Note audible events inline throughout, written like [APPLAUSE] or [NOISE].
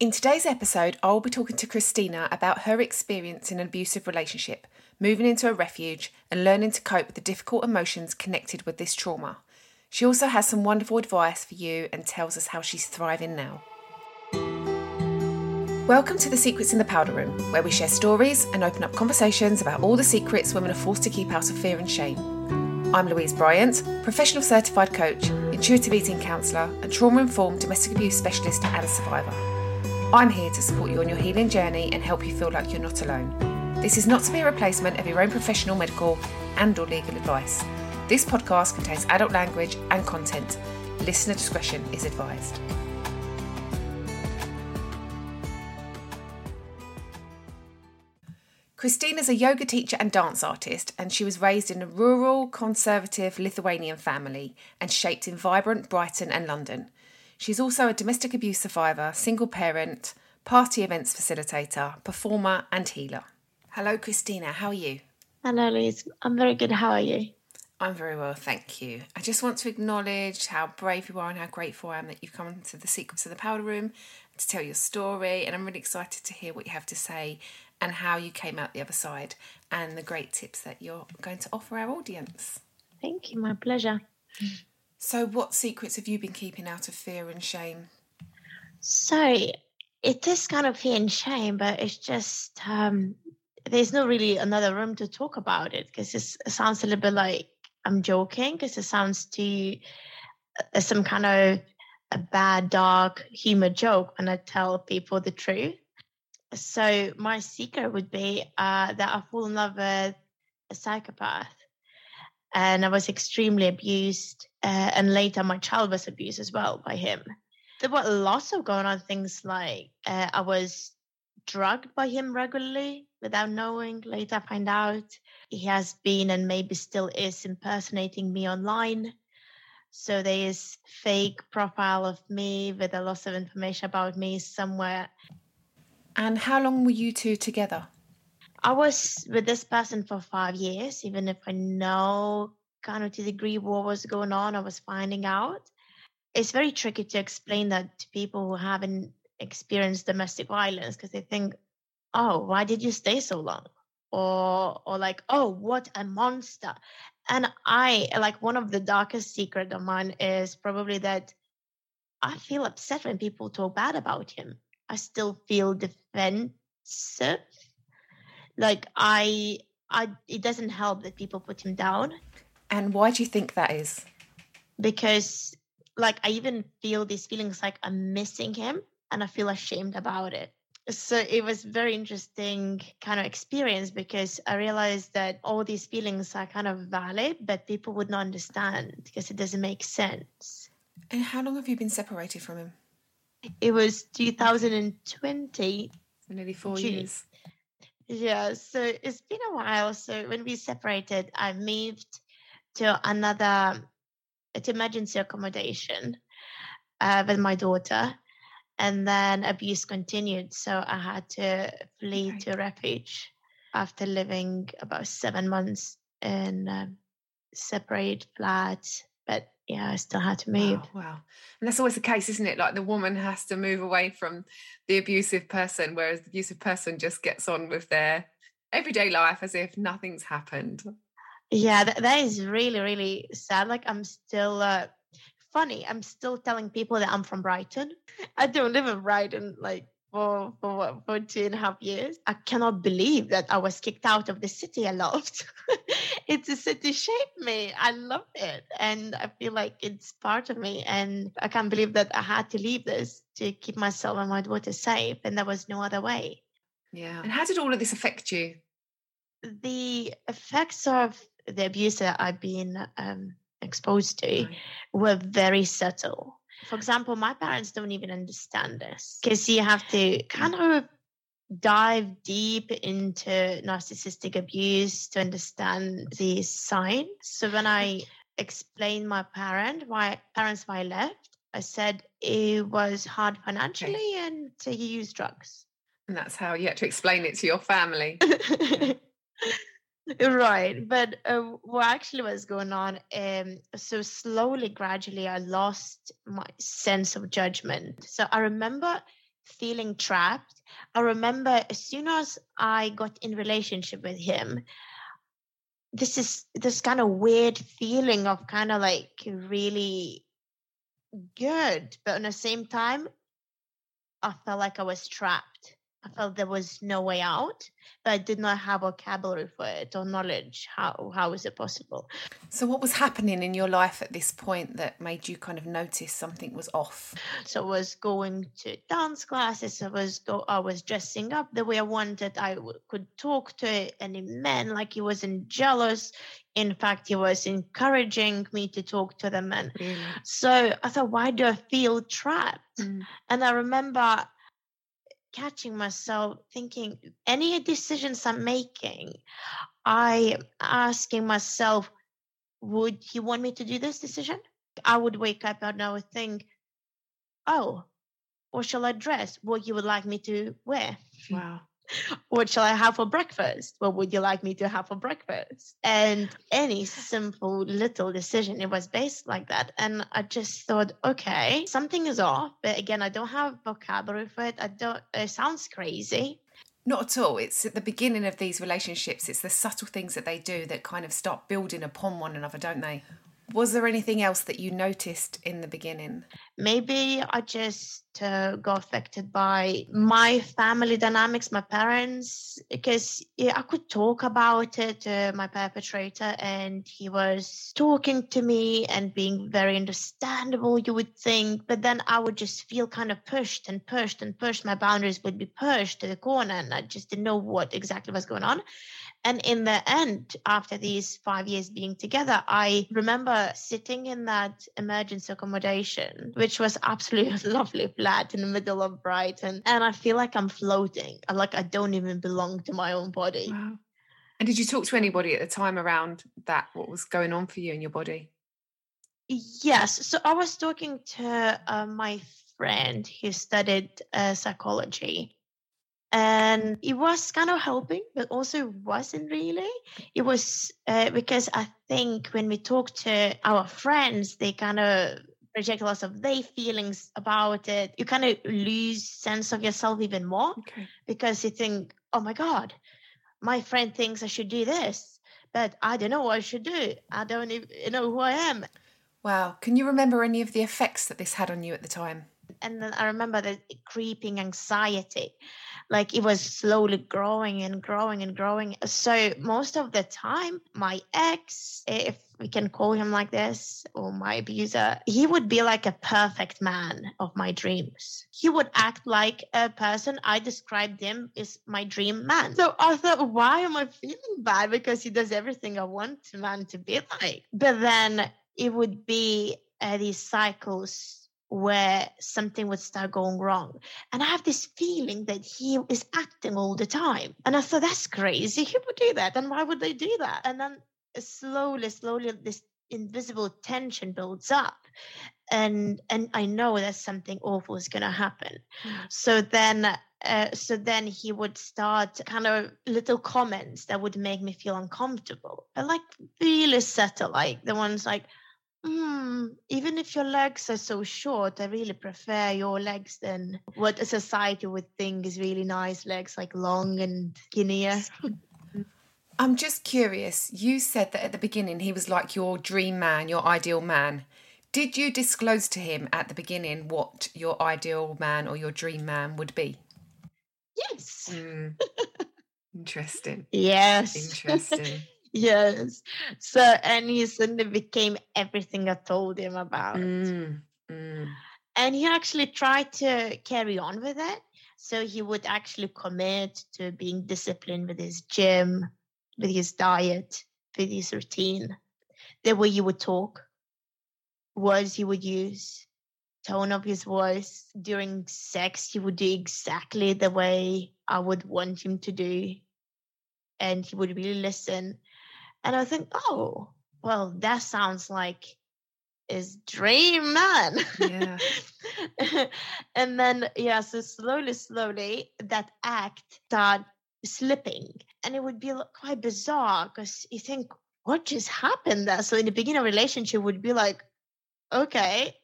In today's episode, I'll be talking to Kristina about her experience in an abusive relationship, moving into a refuge, and learning to cope with the difficult emotions connected with this trauma. She also has some wonderful advice for you and tells us how she's thriving now. Welcome to the Secrets in the Powder Room, where we share stories and open up conversations about all the secrets women are forced to keep out of fear and shame. I'm Louise Bryant, professional certified coach, intuitive eating counsellor, and trauma informed domestic abuse specialist and a survivor. I'm here to support you on your healing journey and help you feel like you're not alone. This is not to be a replacement of your own professional, medical, and or legal advice. This podcast contains adult language and content. Listener discretion is advised. Kristina's a yoga teacher and dance artist, and she was raised in a rural, conservative Lithuanian family and shaped in vibrant Brighton and London. She's also a domestic abuse survivor, single parent, party events facilitator, performer, and healer. Hello, Kristina. How are you? Hello, Louise. I'm very good. How are you? I'm very well, thank you. I just want to acknowledge how brave you are and how grateful I am that you've come to the Secrets of the Powder Room to tell your story. And I'm really excited to hear what you have to say and how you came out the other side and the great tips that you're going to offer our audience. Thank you. My pleasure. So, what secrets have you been keeping out of fear and shame? So, it is kind of fear and shame, but it's just um, there's no really another room to talk about it because it sounds a little bit like I'm joking because it sounds to uh, some kind of a bad, dark humor joke when I tell people the truth. So, my secret would be uh, that I fall in love with a psychopath and I was extremely abused. Uh, and later, my child was abused as well by him. There were lots of going on things like uh, I was drugged by him regularly without knowing. Later, I find out he has been and maybe still is impersonating me online. So there is fake profile of me with a lot of information about me somewhere. And how long were you two together? I was with this person for five years, even if I know kind of to the degree what was going on, I was finding out. It's very tricky to explain that to people who haven't experienced domestic violence because they think, oh, why did you stay so long? Or or like, oh, what a monster. And I like one of the darkest secret of mine is probably that I feel upset when people talk bad about him. I still feel defensive like I I it doesn't help that people put him down. And why do you think that is? Because like I even feel these feelings like I'm missing him and I feel ashamed about it. So it was very interesting kind of experience because I realized that all these feelings are kind of valid, but people would not understand because it doesn't make sense. And how long have you been separated from him? It was 2020. nearly four June. years. Yeah, so it's been a while. So when we separated, I moved to another to emergency accommodation uh, with my daughter, and then abuse continued. So I had to flee to refuge after living about seven months in a separate flats but yeah, I still had to move. Wow, wow. And that's always the case, isn't it? Like the woman has to move away from the abusive person, whereas the abusive person just gets on with their everyday life as if nothing's happened. Yeah, that, that is really, really sad. Like I'm still uh, funny. I'm still telling people that I'm from Brighton. I don't live in Brighton. Like for for what, for two and a half years. I cannot believe that I was kicked out of the city I loved. [LAUGHS] it's a city shaped me. I love it, and I feel like it's part of me. And I can't believe that I had to leave this to keep myself and my daughter safe, and there was no other way. Yeah. And how did all of this affect you? The effects of the abuse that I've been um, exposed to were very subtle for example, my parents don't even understand this because you have to kind of dive deep into narcissistic abuse to understand these signs. So when I explained my parent why parents why I left, I said it was hard financially okay. and to use drugs. And that's how you had to explain it to your family. [LAUGHS] right but uh, what actually was going on um so slowly gradually i lost my sense of judgment so i remember feeling trapped. I remember as soon as I got in relationship with him, this is this kind of weird feeling of kind of like really good, but at the same time, I felt like I was trapped. I felt there was no way out, but I did not have vocabulary for it or knowledge. How how is it possible? So, what was happening in your life at this point that made you kind of notice something was off? So, I was going to dance classes. I was go. I was dressing up the way I wanted. I w- could talk to any man like he wasn't jealous. In fact, he was encouraging me to talk to the men. Really? So I thought, why do I feel trapped? Mm. And I remember catching myself thinking any decisions I'm making, I asking myself, would you want me to do this decision? I would wake up and I would think, oh, what shall I dress? What you would like me to wear? Wow. [LAUGHS] What shall I have for breakfast? What would you like me to have for breakfast? And any simple little decision, it was based like that. And I just thought, okay, something is off. But again, I don't have vocabulary for it. I don't, it sounds crazy. Not at all. It's at the beginning of these relationships, it's the subtle things that they do that kind of start building upon one another, don't they? Was there anything else that you noticed in the beginning? Maybe I just uh, got affected by my family dynamics, my parents, because yeah, I could talk about it to my perpetrator, and he was talking to me and being very understandable, you would think. But then I would just feel kind of pushed and pushed and pushed. My boundaries would be pushed to the corner, and I just didn't know what exactly was going on. And in the end, after these five years being together, I remember sitting in that emergency accommodation, which was absolutely [LAUGHS] lovely flat in the middle of Brighton. And I feel like I'm floating. I'm like I don't even belong to my own body. Wow. And did you talk to anybody at the time around that? What was going on for you in your body? Yes. So I was talking to uh, my friend who studied uh, psychology and it was kind of helping but also wasn't really it was uh, because i think when we talk to our friends they kind of project lots of their feelings about it you kind of lose sense of yourself even more Okay. because you think oh my god my friend thinks i should do this but i don't know what i should do i don't even know who i am Wow. Can you remember any of the effects that this had on you at the time? And then I remember the creeping anxiety, like it was slowly growing and growing and growing. So most of the time, my ex, if we can call him like this, or my abuser, he would be like a perfect man of my dreams. He would act like a person I described him as my dream man. So I thought, why am I feeling bad? Because he does everything I want a man to be like. But then it would be uh, these cycles where something would start going wrong. And I have this feeling that he is acting all the time. And I thought, that's crazy. [LAUGHS] Who would do that? And why would they do that? And then slowly, slowly, this invisible tension builds up. And and I know that something awful is gonna happen. So then uh, so then he would start kind of little comments that would make me feel uncomfortable. But like really subtle, like the ones like, Hmm, even if your legs are so short, I really prefer your legs than what a society would think is really nice legs, like long and skinnier. I'm just curious. You said that at the beginning he was like your dream man, your ideal man. Did you disclose to him at the beginning what your ideal man or your dream man would be? Yes. Mm. [LAUGHS] Interesting. Yes. Interesting. Yes. So, and he suddenly became everything I told him about. Mm, mm. And he actually tried to carry on with it. So he would actually commit to being disciplined with his gym, with his diet, with his routine, the way he would talk, words he would use, tone of his voice. During sex, he would do exactly the way I would want him to do. And he would really listen. And I think, oh, well, that sounds like is dream man. Yeah. [LAUGHS] and then, yeah, so slowly, slowly, that act started slipping. And it would be quite bizarre because you think, what just happened there? So in the beginning of relationship would be like, okay,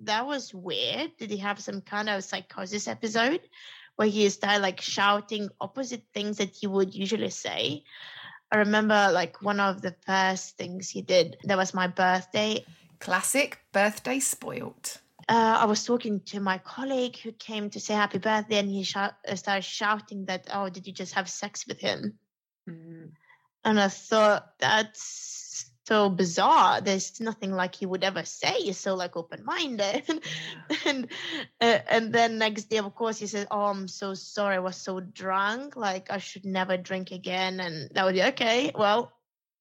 that was weird. Did he have some kind of psychosis episode where he started like shouting opposite things that he would usually say? I remember like one of the first things he did, that was my birthday. Classic birthday spoilt. Uh, I was talking to my colleague who came to say happy birthday, and he uh, started shouting that, "Oh, did you just have sex with him?" Mm. And I thought that's so bizarre. There's nothing like he would ever say. He's so like open-minded, [LAUGHS] yeah. and uh, and then next day, of course, he said, "Oh, I'm so sorry. I was so drunk. Like I should never drink again." And that would be okay. Well,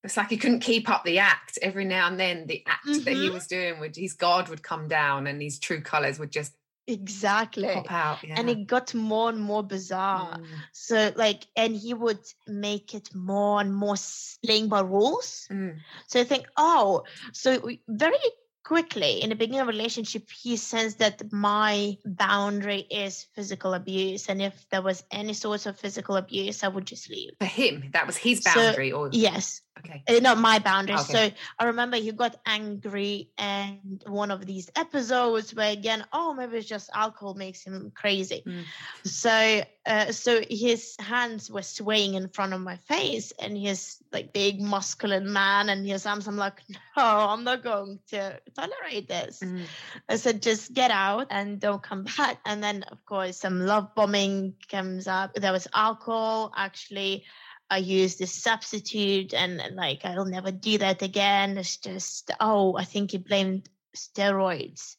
it's like he couldn't keep up the act. Every now and then, the act mm-hmm. that he mm-hmm. was doing would his guard would come down, and his true colors would just exactly pop out. Yeah. And it got more and more bizarre. Mm. So like, and he would make it more and more playing by rules. Mm. So I think, oh, so very quickly. In the beginning of relationship he sensed that my boundary is physical abuse and if there was any sort of physical abuse i would just leave. For him? That was his boundary so, or yes. Okay. Uh, not my boundary. Okay. so i remember he got angry and one of these episodes where again oh maybe it's just alcohol makes him crazy. Mm. so uh, so his hands were swaying in front of my face and he's like big muscular man and his arms. I'm like no i'm not going to tolerate this mm. i said just get out and don't come back and then of course some love bombing comes up there was alcohol actually i used this substitute and like i'll never do that again it's just oh i think he blamed steroids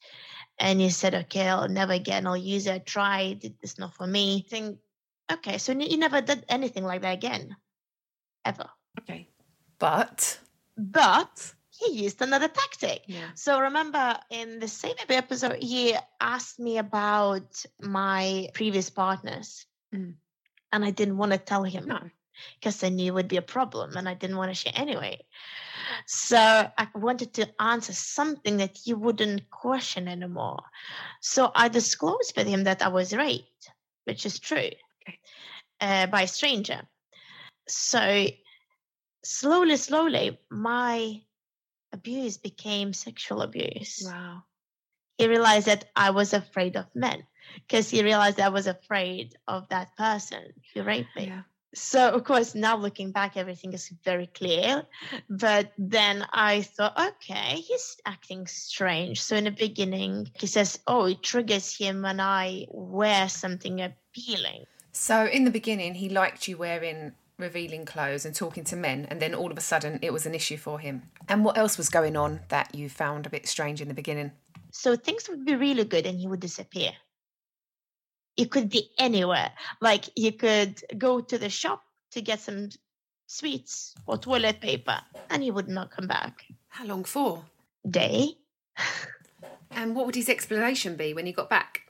and he said, okay, I'll never again. I'll use it. I tried. It's not for me. I think, okay, so you never did anything like that again, ever. Okay. But. But he used another tactic. Yeah. So remember in the same episode, he asked me about my previous partners. Mm. And I didn't want to tell him. No because I knew it would be a problem and I didn't want to share anyway. So I wanted to answer something that he wouldn't question anymore. So I disclosed with him that I was raped, which is true, uh, by a stranger. So slowly, slowly, my abuse became sexual abuse. Wow. He realized that I was afraid of men because he realized I was afraid of that person who raped me. Yeah so of course now looking back everything is very clear but then i thought okay he's acting strange so in the beginning he says oh it triggers him when i wear something appealing so in the beginning he liked you wearing revealing clothes and talking to men and then all of a sudden it was an issue for him and what else was going on that you found a bit strange in the beginning so things would be really good and he would disappear you could be anywhere. Like you could go to the shop to get some sweets or toilet paper and he would not come back. How long for? Day. and what would his explanation be when he got back?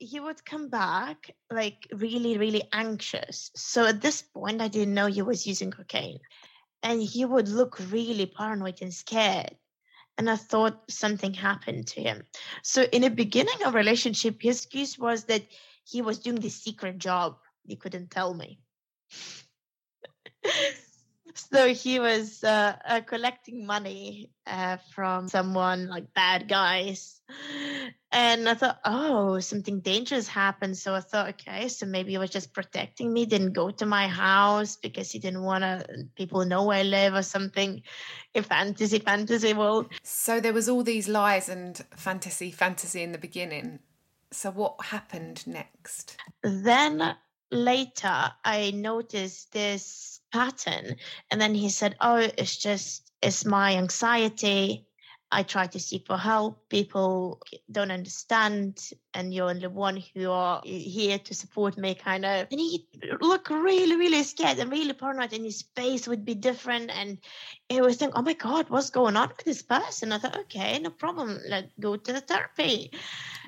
He would come back like really, really anxious. So at this point, I didn't know he was using cocaine. And he would look really paranoid and scared and I thought something happened to him. So in the beginning of relationship, his excuse was that he was doing this secret job he couldn't tell me. [LAUGHS] so he was uh, uh, collecting money uh, from someone like bad guys. And i thought oh something dangerous happened. So i thought okay so maybe he was just protecting me didn't go to my house because he didn't want to people know where i live or something in fantasy fantasy world. So there was all these lies and fantasy fantasy in the beginning. So what happened next? Then later I noticed this pattern and then he said, "Oh, it's just it's my anxiety. I try to seek for help. People don't understand, and you're the one who are here to support me, kind of. And he looked really, really scared and really paranoid, and his face would be different. And it was think, oh my God, what's going on with this person? I thought, okay, no problem. Let's go to the therapy.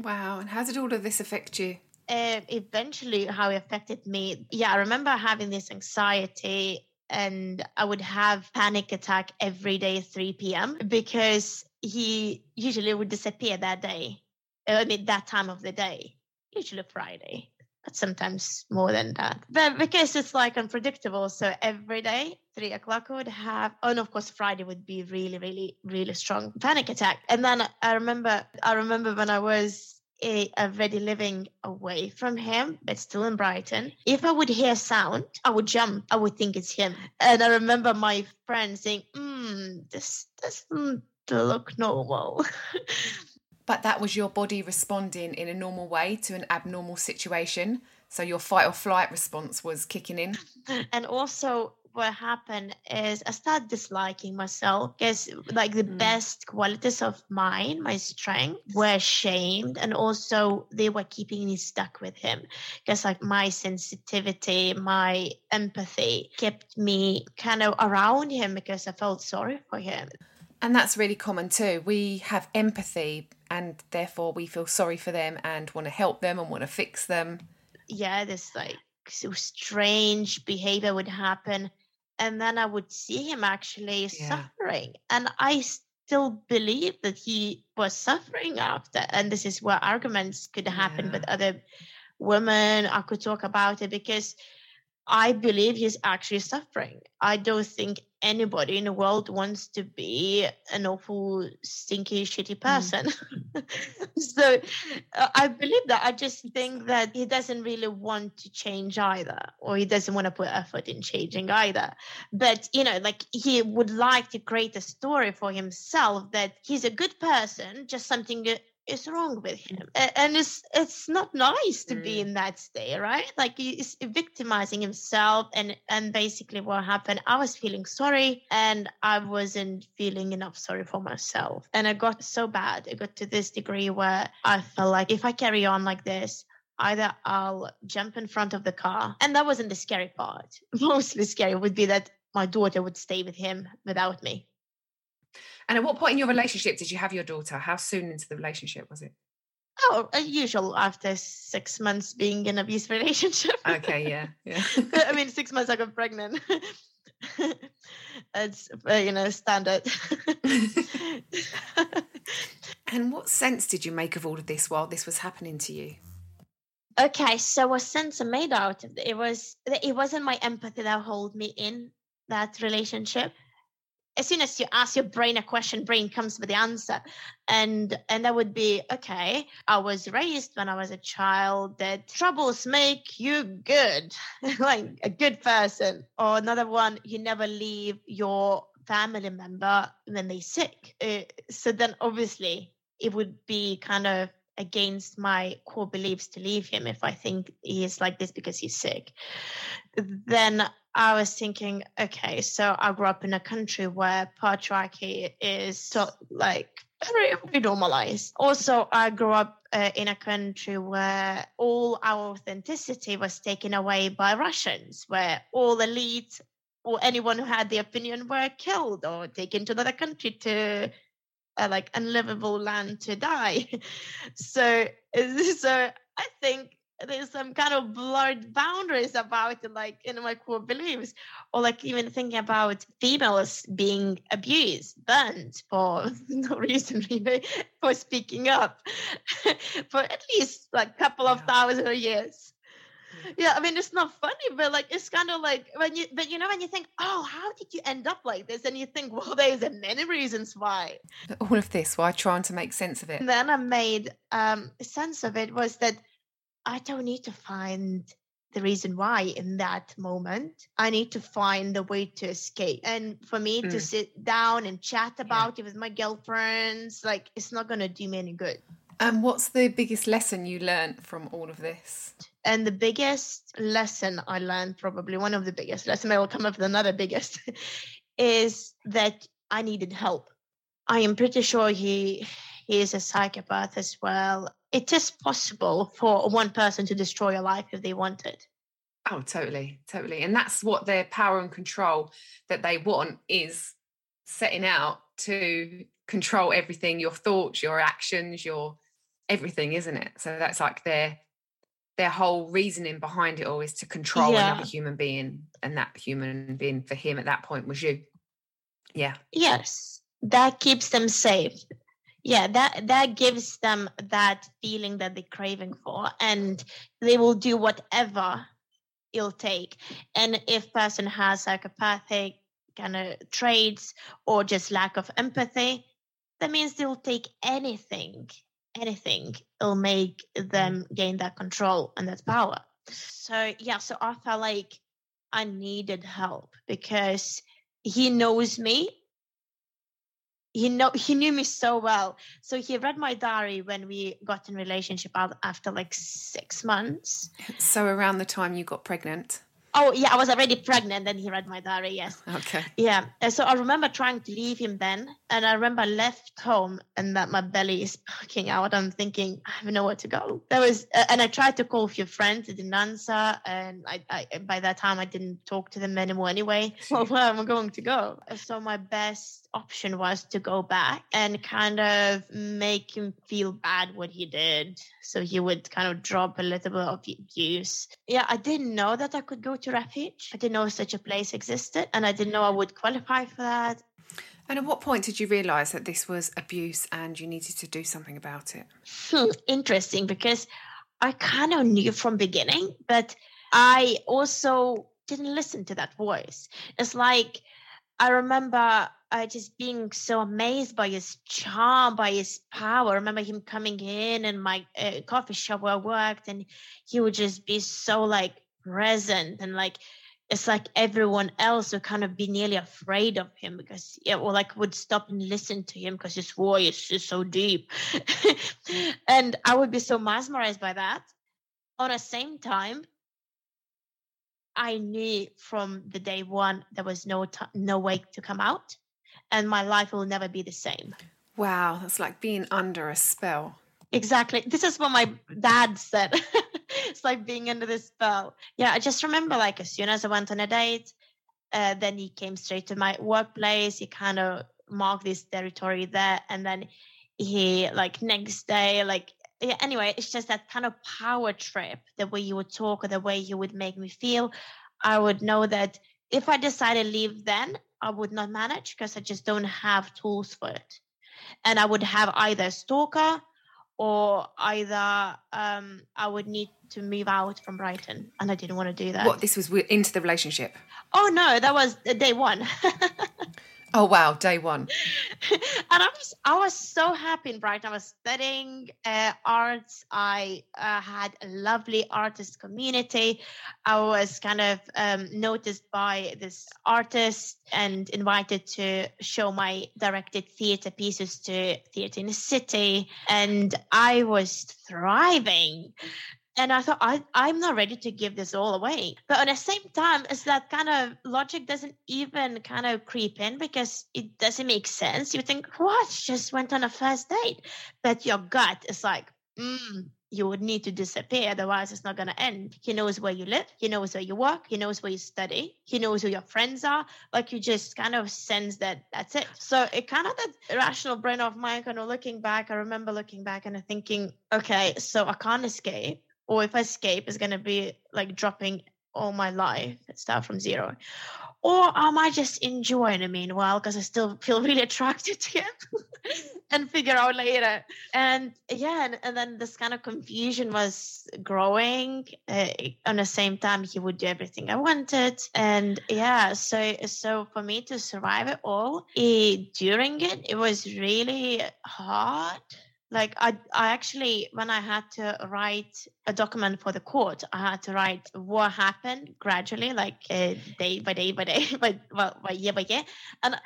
Wow. And how did all of this affect you? Uh, eventually, how it affected me. Yeah, I remember having this anxiety and I would have panic attack every day 3 p.m. because he usually would disappear that day. I mean that time of the day, usually Friday. but sometimes more than that. But because it's like unpredictable, so every day, three o'clock I would have, and of course Friday would be really, really, really strong panic attack. And then I remember, I remember when I was already living away from him, but still in Brighton. If I would hear sound, I would jump. I would think it's him. And I remember my friend saying, "Hmm, this doesn't look normal." [LAUGHS] But that was your body responding in a normal way to an abnormal situation. So your fight or flight response was kicking in. [LAUGHS] And also, what happened is I started disliking myself because, like, the mm. best qualities of mine, my strength, were shamed, and also they were keeping me stuck with him because, like, my sensitivity, my empathy kept me kind of around him because I felt sorry for him. And that's really common too. We have empathy and therefore we feel sorry for them and want to help them and want to fix them. Yeah, this like so strange behavior would happen. And then I would see him actually yeah. suffering. And I still believe that he was suffering after. And this is where arguments could happen yeah. with other women. I could talk about it because I believe he's actually suffering. I don't think anybody in the world wants to be an awful, stinky, shitty mm. person. Mm. [LAUGHS] so uh, I believe that. I just think that he doesn't really want to change either, or he doesn't want to put effort in changing either. But, you know, like he would like to create a story for himself that he's a good person, just something is wrong with him and it's it's not nice to mm. be in that state right like he's victimizing himself and and basically what happened i was feeling sorry and i wasn't feeling enough sorry for myself and i got so bad it got to this degree where i felt like if i carry on like this either I'll jump in front of the car. And that wasn't the scary part. [LAUGHS] Mostly scary would be that my daughter would stay with him without me. And at what point in your relationship did you have your daughter? How soon into the relationship was it? Oh, usual after six months being in abusive [LAUGHS] relationship. Okay, yeah, yeah. I [LAUGHS] mean, six months I got pregnant. [LAUGHS] it's uh, you know standard. and what sense did you make of all of this while this was happening to you? Okay, so what sense I made out of it, it was it wasn't my empathy that held me in that relationship as soon as you ask your brain a question brain comes with the answer. And and that would be okay i was raised when i was a child that troubles make you good. [LAUGHS] Like a good person or another one you never leave your family member when they sick. Uh, so then obviously it would be kind of against my core beliefs to leave him if I think he is like this because he's sick. Then I was thinking, okay, so I grew up in a country where patriarchy is so like very, normalized. Also, I grew up uh, in a country where all our authenticity was taken away by Russians, where all elite or anyone who had the opinion were killed or taken to another country to a like unlivable land to die. [LAUGHS] so [LAUGHS] so I think there's some kind of blurred boundaries about it, like in my core beliefs, or like even thinking about females being abused, burned for [LAUGHS] no reason really for speaking up [LAUGHS] for at least like a couple of thousand years. Yeah i mean it's not funny but like it's kind of like when you but you know when you think oh how did you end up like this? and you think well [LAUGHS] there's many reasons why. All of this while trying to make sense of it? And then i made um sense of it was that i don't need to find the reason why in that moment i need to find a way to escape and for me mm. to sit down and chat about yeah. it with my girlfriends like it's not going to do me any good and what's the biggest lesson you learned from all of this and the biggest lesson I learned, probably one of the biggest lessons, I will come up with another biggest, [LAUGHS] is that I needed help. I am pretty sure he he is a psychopath as well. It is possible for one person to destroy your life if they want it. Oh, totally, totally. And that's what their power and control that they want is setting out to control everything, your thoughts, your actions, your everything, isn't it? So that's like their their whole reasoning behind it all is to control yeah. another human being and that human being for him at that point was you yeah yes that keeps them safe yeah that that gives them that feeling that they're craving for and they will do whatever it'll take. And if person has psychopathic kind of traits or just lack of empathy that means they'll take anything anything it'll make them mm. gain that control and that power. So yeah so i felt like i needed help because he knows me he know [LAUGHS] he knew me so well so he read my diary when we got in relationship after like six months so around the time you got pregnant Oh yeah, I was already pregnant. Then he read my diary. Yes. Okay. Yeah. And so I remember trying to leave him then, and I remember I left home and that my belly is poking out. I'm thinking I have nowhere to go. There was, uh, and I tried to call a few friends. They didn't answer, and I, I by that time I didn't talk to them anymore anyway. Well, [LAUGHS] [LAUGHS] where am I going to go? So my best option was to go back and kind of make him feel bad what he did. So he would kind of drop a little bit of abuse. Yeah i didn't know that i could go to refuge. I didn't know such a place existed and i didn't know i would qualify for that. And at what point did you realize that this was abuse and you needed to do something about it? Hmm, interesting because i kind of knew from beginning but i also didn't listen to that voice. It's like I remember uh, just being so amazed by his charm, by his power. I remember him coming in and my uh, coffee shop where I worked, and he would just be so like present and like it's like everyone else would kind of be nearly afraid of him because yeah, or like would stop and listen to him because his voice is so deep, [LAUGHS] and I would be so mesmerized by that. On the same time, I knew from the day one there was no t- no way to come out, and my life will never be the same. Wow, that's like being under a spell. Exactly. This is what my dad said. [LAUGHS] it's like being under this spell. Yeah, I just remember like as soon as I went on a date, uh, then he came straight to my workplace. He kind of marked this territory there, and then he like next day like yeah, anyway, it's just that kind of power trip, the way you would talk or the way you would make me feel. I would know that if I decided to leave then, I would not manage because I just don't have tools for it. And I would have either a stalker or either um, I would need to move out from Brighton. And I didn't want to do that. What, this was into the relationship? Oh, no, that was day one. [LAUGHS] Oh wow, day one. [LAUGHS] and I was I was so happy in Brighton. I was studying uh, arts. I uh, had a lovely artist community. I was kind of um, noticed by this artist and invited to show my directed theatre pieces to theatre in the city, and I was thriving and I thought I I'm not ready to give this all away. But at the same time, it's that kind of logic doesn't even kind of creep in because it doesn't make sense. You think, what? Just went on a first date, but your gut is like, mm, you would need to disappear, otherwise it's not going to end. He knows where you live, he knows where you work, he knows where you study, he knows who your friends are. Like you just kind of sense that that's it. So it kind of that rational brain of mine, kind of looking back. I remember looking back and thinking, okay, so I can't escape or if I escape, it's going to be like dropping all my life and start from zero. Or am I just enjoying it meanwhile because I still feel really attracted to him [LAUGHS] and figure out later. And yeah, and, and, then this kind of confusion was growing. Uh, on the same time, he would do everything I wanted. And yeah, so so for me to survive it all, it, during it, it was really hard like I, I actually when i had to write a document for the court i had to write what happened gradually like uh, day by day by day [LAUGHS] by, well, by year by year and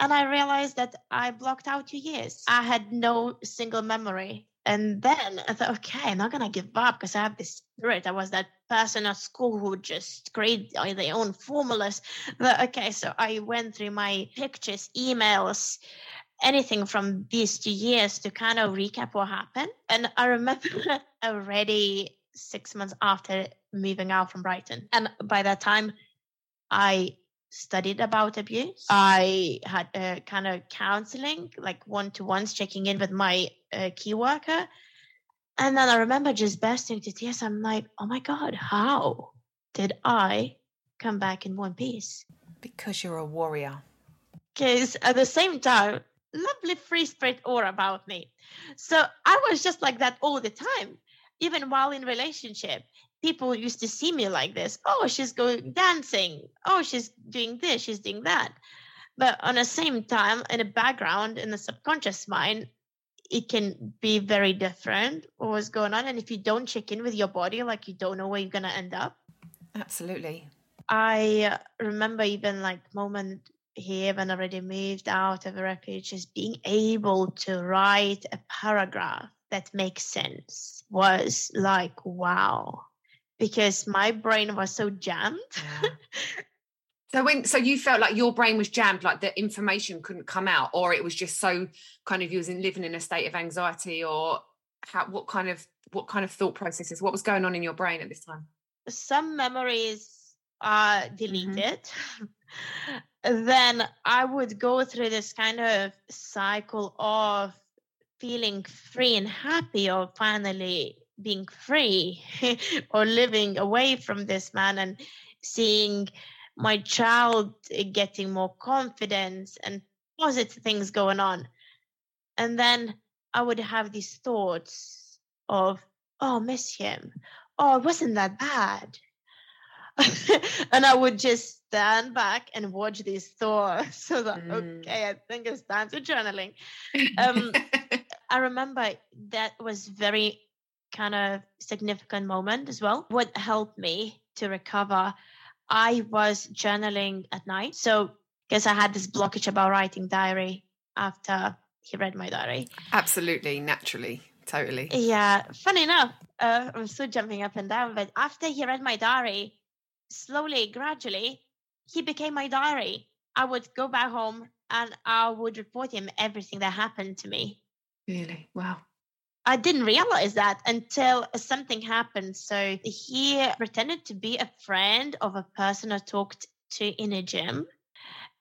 and i realized that i blocked out two years i had no single memory and then I thought, okay, I'm not gonna give up because I have this spirit. I was that person at school who just create their own formulas. But okay, so I went through my pictures, emails, anything from these two years to kind of recap what happened. And I remember [LAUGHS] already six months after moving out from Brighton. And by that time, I studied about abuse. I had a kind of counseling, like one to ones, checking in with my uh, key worker. And then I remember just bursting to tears. I'm like, oh my God, how did I come back in one piece? Because you're a warrior. Because at the same time, lovely free spirit aura about me. So I was just like that all the time. Even while in relationship, people used to see me like this. Oh, she's going dancing. Oh, she's doing this, she's doing that. But on the same time, in the background, in the subconscious mind, it can be very different what's going on. And if you don't check in with your body, like you don't know where you're gonna end up. Absolutely. I remember even like moment here when I already moved out of a refuge, just being able to write a paragraph that makes sense was like wow because my brain was so jammed yeah. [LAUGHS] so when so you felt like your brain was jammed like the information couldn't come out or it was just so kind of you was in living in a state of anxiety or how what kind of what kind of thought processes what was going on in your brain at this time some memories are mm-hmm. deleted mm-hmm. [LAUGHS] then I would go through this kind of cycle of feeling free and happy or finally being free [LAUGHS] or living away from this man and seeing my child getting more confidence and positive things going on. And then I would have these thoughts of, oh, miss him. Oh, it wasn't that bad. [LAUGHS] and I would just stand back and watch these thoughts. [LAUGHS] So that mm. okay, I think it's time to journaling. Um, [LAUGHS] I remember that was very kind of significant moment as well. What helped me to recover, I was journaling at night. So because I had this blockage about writing diary after he read my diary. Absolutely, naturally, totally. Yeah, funny enough, uh, I'm still jumping up and down. But after he read my diary, slowly, gradually, he became my diary. I would go back home and I would report him everything that happened to me. Really? Wow. I didn't realize that until something happened. So he pretended to be a friend of a person I talked to in a gym.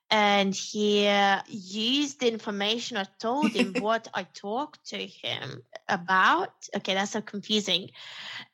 And he used the information I told him [LAUGHS] what I talked to him about. Okay, that's so confusing.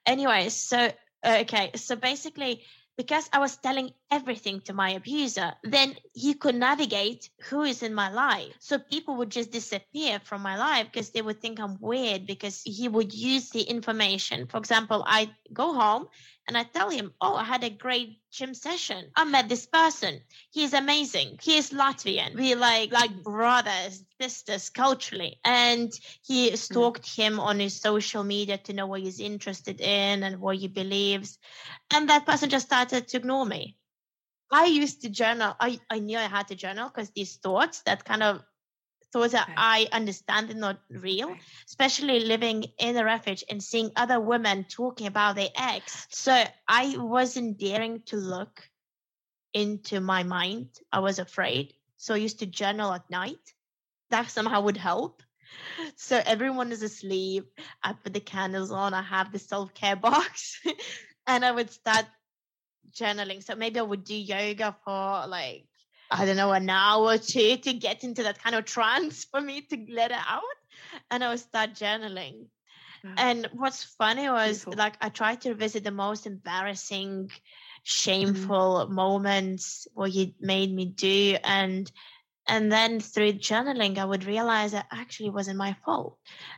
Anyway, so okay, so basically because I was telling everything to my abuser, then he could navigate who is in my life. So people would just disappear from my life because they would think I'm weird because he would use the information. For example, I go home and I tell him, Oh, I had a great gym session. I met this person. He's amazing. He is Latvian. We like like brothers, sisters culturally. And he hmm. stalked him on his social media to know what he's interested in and what he believes. And that person just started to ignore me. I used to journal. I, I knew I had to journal because these thoughts that kind of thoughts that I understand are not real, especially living in a refuge and seeing other women talking about their ex. So I wasn't daring to look into my mind. I was afraid. So I used to journal at night. That somehow would help. [LAUGHS] So everyone is asleep. I put the candles on. I have the self care [LAUGHS] box and I would start journaling. So maybe I would do yoga for like I don't know, an hour or two to get into that kind of trance for me to let it out. And I would start journaling. Mm. And what's funny was Beautiful. like I tried to visit the most embarrassing, mm-hmm. shameful mm. moments what you made me do. And and then through journaling, I would realize that actually wasn't my fault.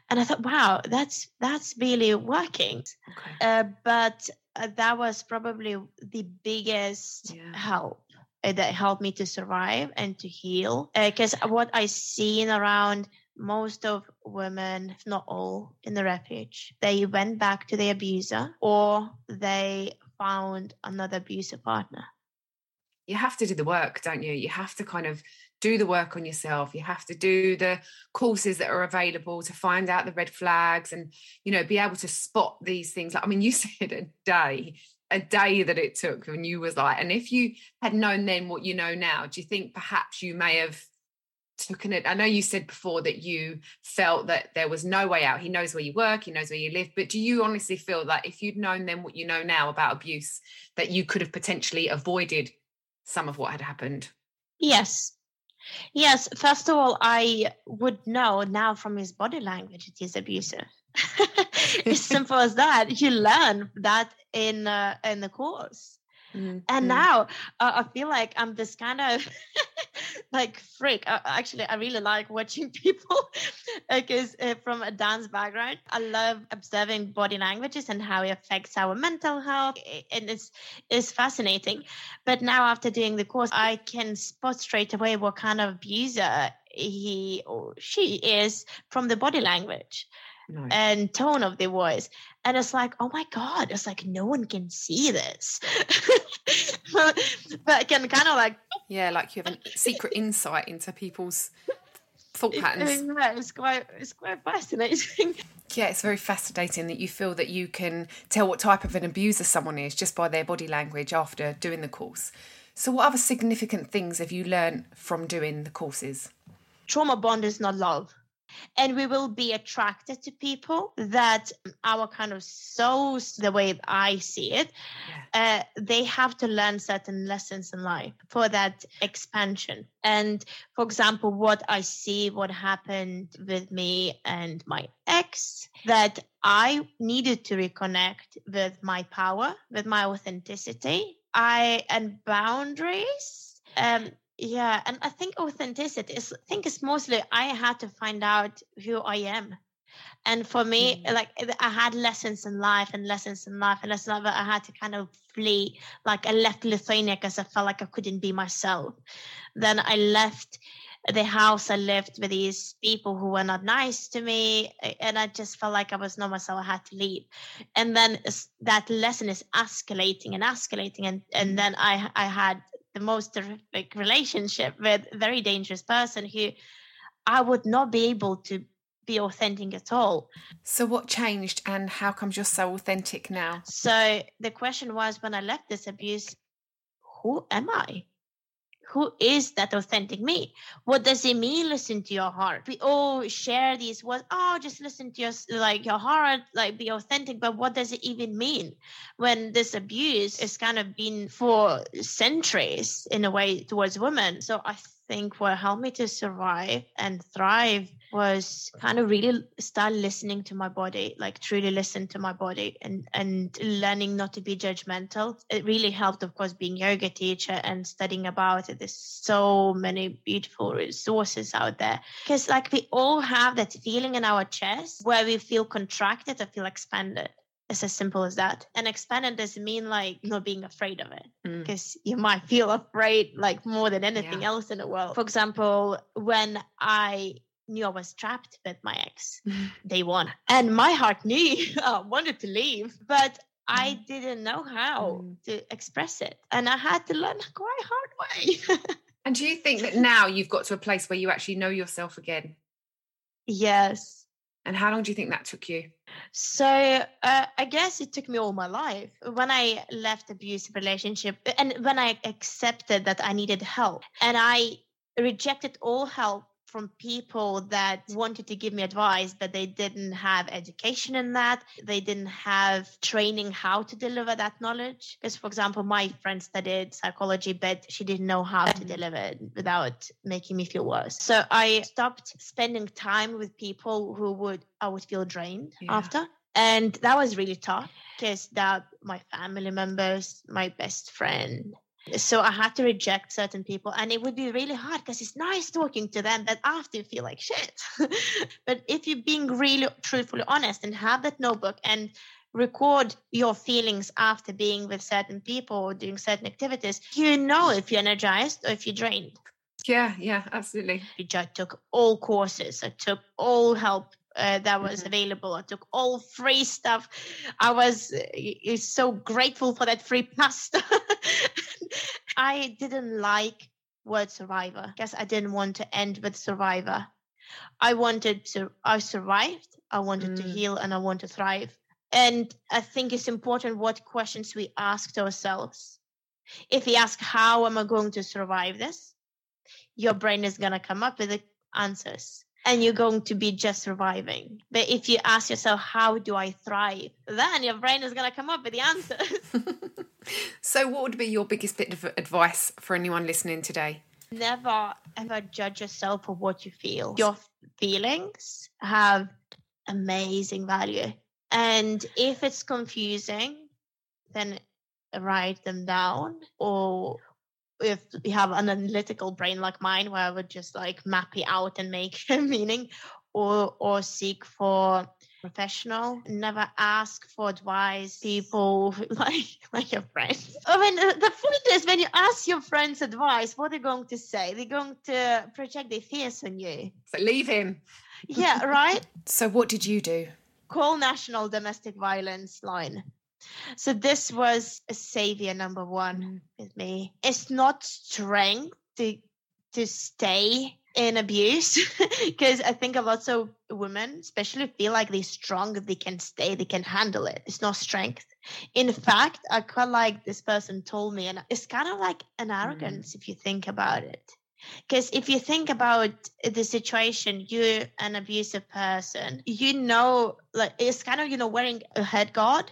And I thought, wow, that's that's really working. Okay. Uh, but uh, that was probably the biggest yeah. help that helped me to survive and to heal. Because uh, what I seen around most of women, if not all, in the refuge, they went back to the abuser or they found another abusive partner. You have to do the work, don't you? You have to kind of do the work on yourself. You have to do the courses that are available to find out the red flags and, you know, be able to spot these things. Like, I mean, you [LAUGHS] said a day a day that it took when you was like and if you had known then what you know now do you think perhaps you may have taken it i know you said before that you felt that there was no way out. He knows where you work he knows where you live but do you honestly feel that if you'd known then what you know now about abuse that you could have potentially avoided some of what had happened? Yes. Yes first of all i would know now from his body language it is abusive as simple as that. You learn that in uh, in the course. Mm, and now uh, I feel like I'm this kind of [LAUGHS] like freak. Uh, actually, I really like watching [LAUGHS] people because uh, from a dance background, I love observing body languages and how it affects our mental health. And it's it's fascinating. But now after doing the course, I can spot straight away what kind of abuser he or she is from the body language. Nice. and tone of the voice. And it's like, oh my God, it's like no one can see this. [LAUGHS] but, but can kind of like Yeah, like you have a [LAUGHS] secret insight into people's thought patterns. Yeah, it's quite it's quite fascinating. [LAUGHS] Yeah, it's very fascinating that you feel that you can tell what type of an abuser someone is just by their body language after doing the course. So what other significant things have you learned from doing the courses? Trauma bond is not love and we will be attracted to people that our kind of souls the way i see it uh, they have to learn certain lessons in life for that expansion. And for example what i see what happened with me and my ex that i needed to reconnect with my power with my authenticity. I and boundaries um, yeah and i think authenticity is i think it's mostly i had to find out who i am. And for me mm. like eh, i had lessons in life and lessons in life and lessons in life i had to kind of flee like i left lithuania because i felt like i couldn't be myself. Then i left the house i lived with these people who were not nice to me eh, and i just felt like i was not myself i had to leave. And then that lesson is escalating and escalating and and mm. then i i had the most uh, terrific relationship with a very dangerous person who I would not be able to be authentic at all. So, what changed, and how comes you're so authentic now? So, the question was when I left this abuse, who am I? Who is that authentic me? What does it mean? Listen to your heart. We all share these words. Oh, just listen to your like your heart, like be authentic. But what does it even mean when this abuse is kind of been for centuries in a way towards women? So I think what helped me to survive and thrive was kind of really start listening to my body like truly listen to my body and and learning not to be judgmental. It really helped of course being yoga teacher and studying about it. There's so many beautiful resources out there. Because like we all have that feeling in our chest where we feel contracted or feel expanded it's as simple as that. And expanded doesn't mean like not being afraid of it, because mm. you might feel afraid like more than anything yeah. else in the world. For example, when I knew I was trapped with my ex [LAUGHS] day one. And my heart knew I [LAUGHS] wanted to leave, but I mm. didn't know how mm. to express it. And I had to learn quite hard way. and do you think that [LAUGHS] now you've got to a place where you actually know yourself again? Yes. And how long do you think that took you? So uh, I guess it took me all my life. When I left abusive relationship and when I accepted that I needed help and I rejected all help from people that wanted to give me advice, but they didn't have education in that. They didn't have training how to deliver that knowledge. Because, for example, my friend studied psychology, but she didn't know how to mm. deliver it without making me feel worse. So I stopped spending time with people who would I would feel drained yeah. after. And that was really tough because that my family members, my best friend, so I had to reject certain people, and it would be really hard because it's nice talking to them, but after you feel like shit. [LAUGHS] but if you're being really truthfully honest and have that notebook and record your feelings after being with certain people or doing certain activities, you know if you're energized or if you're drained. Yeah, yeah, absolutely. I took all courses, I took all help uh, that was mm-hmm. available. I took all free stuff. I was uh, so grateful for that free pasta. [LAUGHS] I didn't like word survivor because I didn't want to end with survivor. I wanted to, I survived, I wanted mm. to heal, and I want to thrive. And I think it's important what questions we ask ourselves. If we ask, How am I going to survive this? Your brain is going to come up with the answers and you're going to be just surviving. But if you ask yourself, how do I thrive? Then your brain is going to come up with the answers. [LAUGHS] so, what would be your biggest bit of advice for anyone listening today? Never ever judge yourself for what you feel. Your feelings have amazing value. And if it's confusing, then write them down or if you have an analytical brain like mine where I would just like map it out and make [LAUGHS] a meaning or or seek for professional never ask for advice. People [LAUGHS] like like your friends. I mean the point is when you ask your friends advice what are they going to say? They're going to project their fears on you. So leave him. Yeah right? [LAUGHS] So what did you do? Call national domestic violence line so this was a savior number one mm. with me it's not strength to to stay in abuse [LAUGHS] because I think a lot of women, especially, feel like they're strong, they can stay, they can handle it. It's not strength. In fact, I quite like this person told me, and it's kind of like an mm. arrogance mm. if you think about it. Because if you think about the situation, you're an abusive person, you know, like it's kind of, you know, wearing a head guard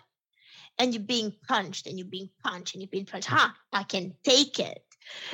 and you're being punched and you're being punched and you're being punched. Ha, I can take it.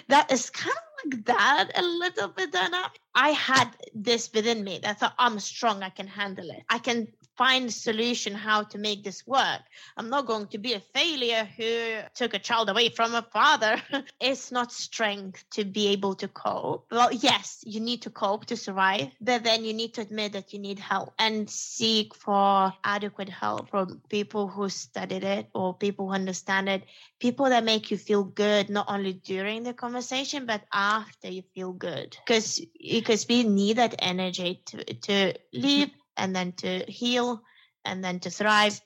That is kind like that a little bit dynamic. I had this within me that thought I'm strong, I can handle it. I can find a solution how to make this work. I'm not going to be a failure who took a child away from a father. [LAUGHS] it's not strength to be able to cope. Well, yes, you need to cope to survive, but then you need to admit that you need help and seek for adequate help from people who studied it or people who understand it, people that make you feel good not only during the conversation but after you feel good. Because because we need that energy to to mm-hmm. live and then to heal and then to thrive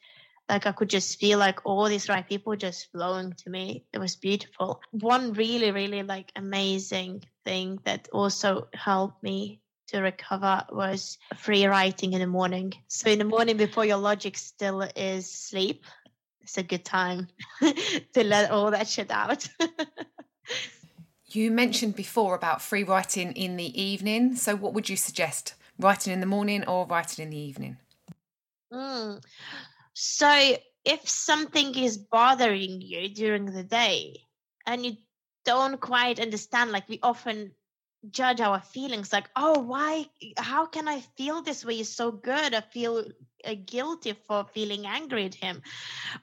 like I could just feel like all these right people just flowing to me. It was beautiful. One really, really like amazing thing that also helped me to recover was free writing in the morning. So in the morning before your logic still is sleep, it's a good time [LAUGHS] to let all that shit out. [LAUGHS] you mentioned before about free writing in the evening. So what would you suggest? Writing in the morning or writing in the evening? Mm. So, if something is bothering you during the day and you don't quite understand, like we often judge our feelings, like, oh, why, how can I feel this way? Is so good. I feel uh, guilty for feeling angry at him.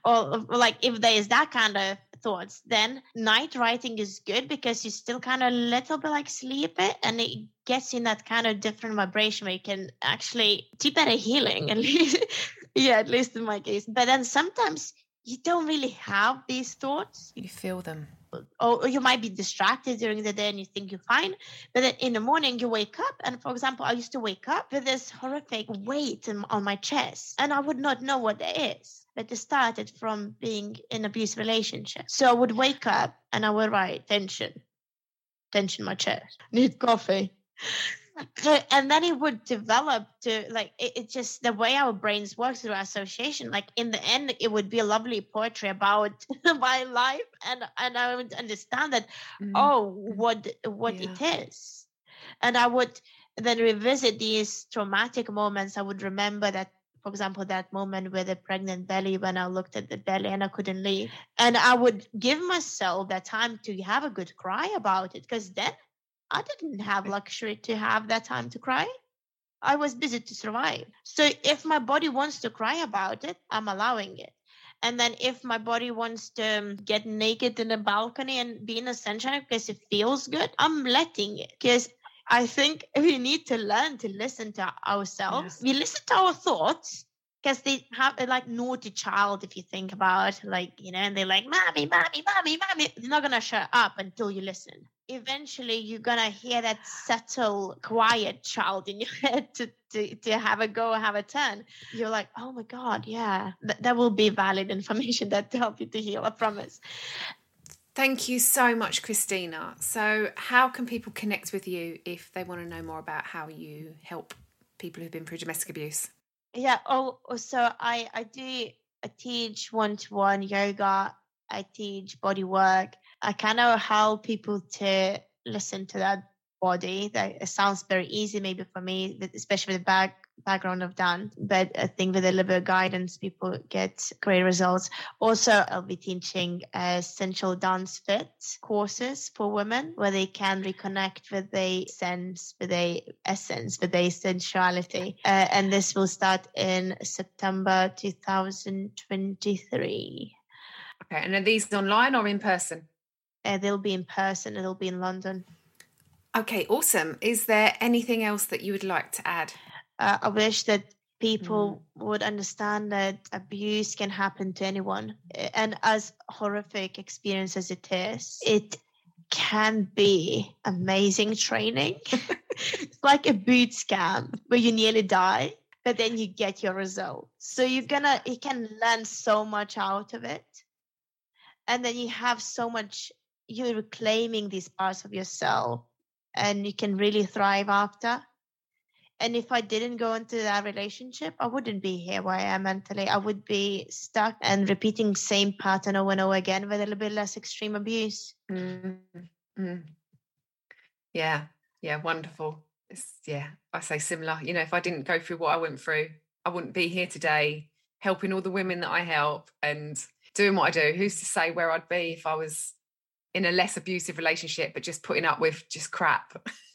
Or, like, if there is that kind of thoughts, then night writing is good because you still kind of a little bit like sleep it and it gets in that kind of different vibration where you can actually do better healing at mm-hmm. least [LAUGHS] yeah at least in my case. But then sometimes you don't really have these thoughts. You feel them. Or you might be distracted during the day and you think you're fine but then in the morning you wake up and for example i used to wake up with this horrific weight on my chest and i would not know what that is but it started from being in abusive relationship. So i would wake up and i would write tension. Tension my chest. [LAUGHS] Need coffee. [LAUGHS] And then it would develop to like it, it, just the way our brains work through association like in the end it would be a lovely poetry about [LAUGHS] my life and and i would understand that mm. oh what what yeah. it is. And i would then revisit these traumatic moments. I would remember that for example that moment with the pregnant belly when i looked at the belly and i couldn't leave and i would give myself that time to have a good cry about it because then I didn't have luxury to have that time to cry. I was busy to survive. So if my body wants to cry about it, I'm allowing it. And then if my body wants to um, get naked in a balcony and be in the sunshine because it feels good, I'm letting it. Because I think we need to learn to listen to ourselves. Yes. We listen to our thoughts because they have a like naughty child if you think about like you know and they're like mommy mommy mommy mommy they're not gonna shut up until you listen eventually you're gonna hear that subtle quiet child in your [LAUGHS] head to, to, to have a go have a turn you're like oh my god yeah Th- that will be valid information [LAUGHS] that to help you to heal i promise Thank you so much, Kristina. So, how can people connect with you if they want to know more about how you help people who've been through domestic abuse? Yeah. Oh, so I I do I teach one to one yoga. I teach body work. I kind of help people to listen to that body. That it sounds very easy, maybe for me, especially with the back background I've done. But I think with a little bit of guidance, people get great results. Also, I'll be teaching essential dance fit courses for women where they can reconnect with their sense, with their essence, with their sensuality. Uh, and this will start in September 2023. Okay, and are these online or in person? Uh, they'll be in person. It'll be in London. Okay, awesome. Is there anything else that you would like to add? Uh, I wish that people mm. would understand that abuse can happen to anyone, and as horrific experience as it is, it can be amazing training. [LAUGHS] it's like a boot camp where you nearly die, but then you get your results. So you're gonna you can learn so much out of it. And then you have so much you're reclaiming these parts of yourself and you can really thrive after. And if I didn't go into that relationship, I wouldn't be here where I am mentally. I would be stuck and repeating same pattern over and over again with a little bit less extreme abuse. Mm-hmm. Yeah, yeah, wonderful. It's, yeah, I say similar. You know, if I didn't go through what I went through, I wouldn't be here today helping all the women that I help and doing what I do. Who's to say where I'd be if I was in a less abusive relationship, but just putting up with just crap. [LAUGHS]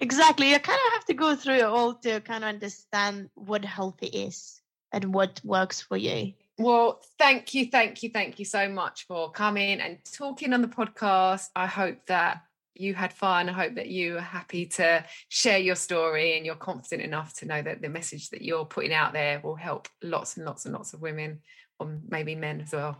exactly. You kind of have to go through it all to kind of understand what healthy is and what works for you. Well, thank you, thank you, thank you so much for coming and talking on the podcast. I hope that you had fun. I hope that you are happy to share your story and you're confident enough to know that the message that you're putting out there will help lots and lots and lots of women, or maybe men as well.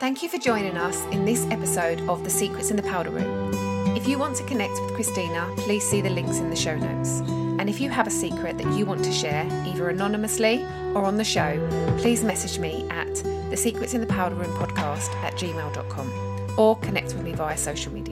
Thank you for joining us in this episode of The Secrets in the Powder Room. If you want to connect with Kristina, please see the links in the show notes. And if you have a secret that you want to share, either anonymously or on the show, please message me at the Secrets in the Powder Room podcast at gmail.com or connect with me via social media.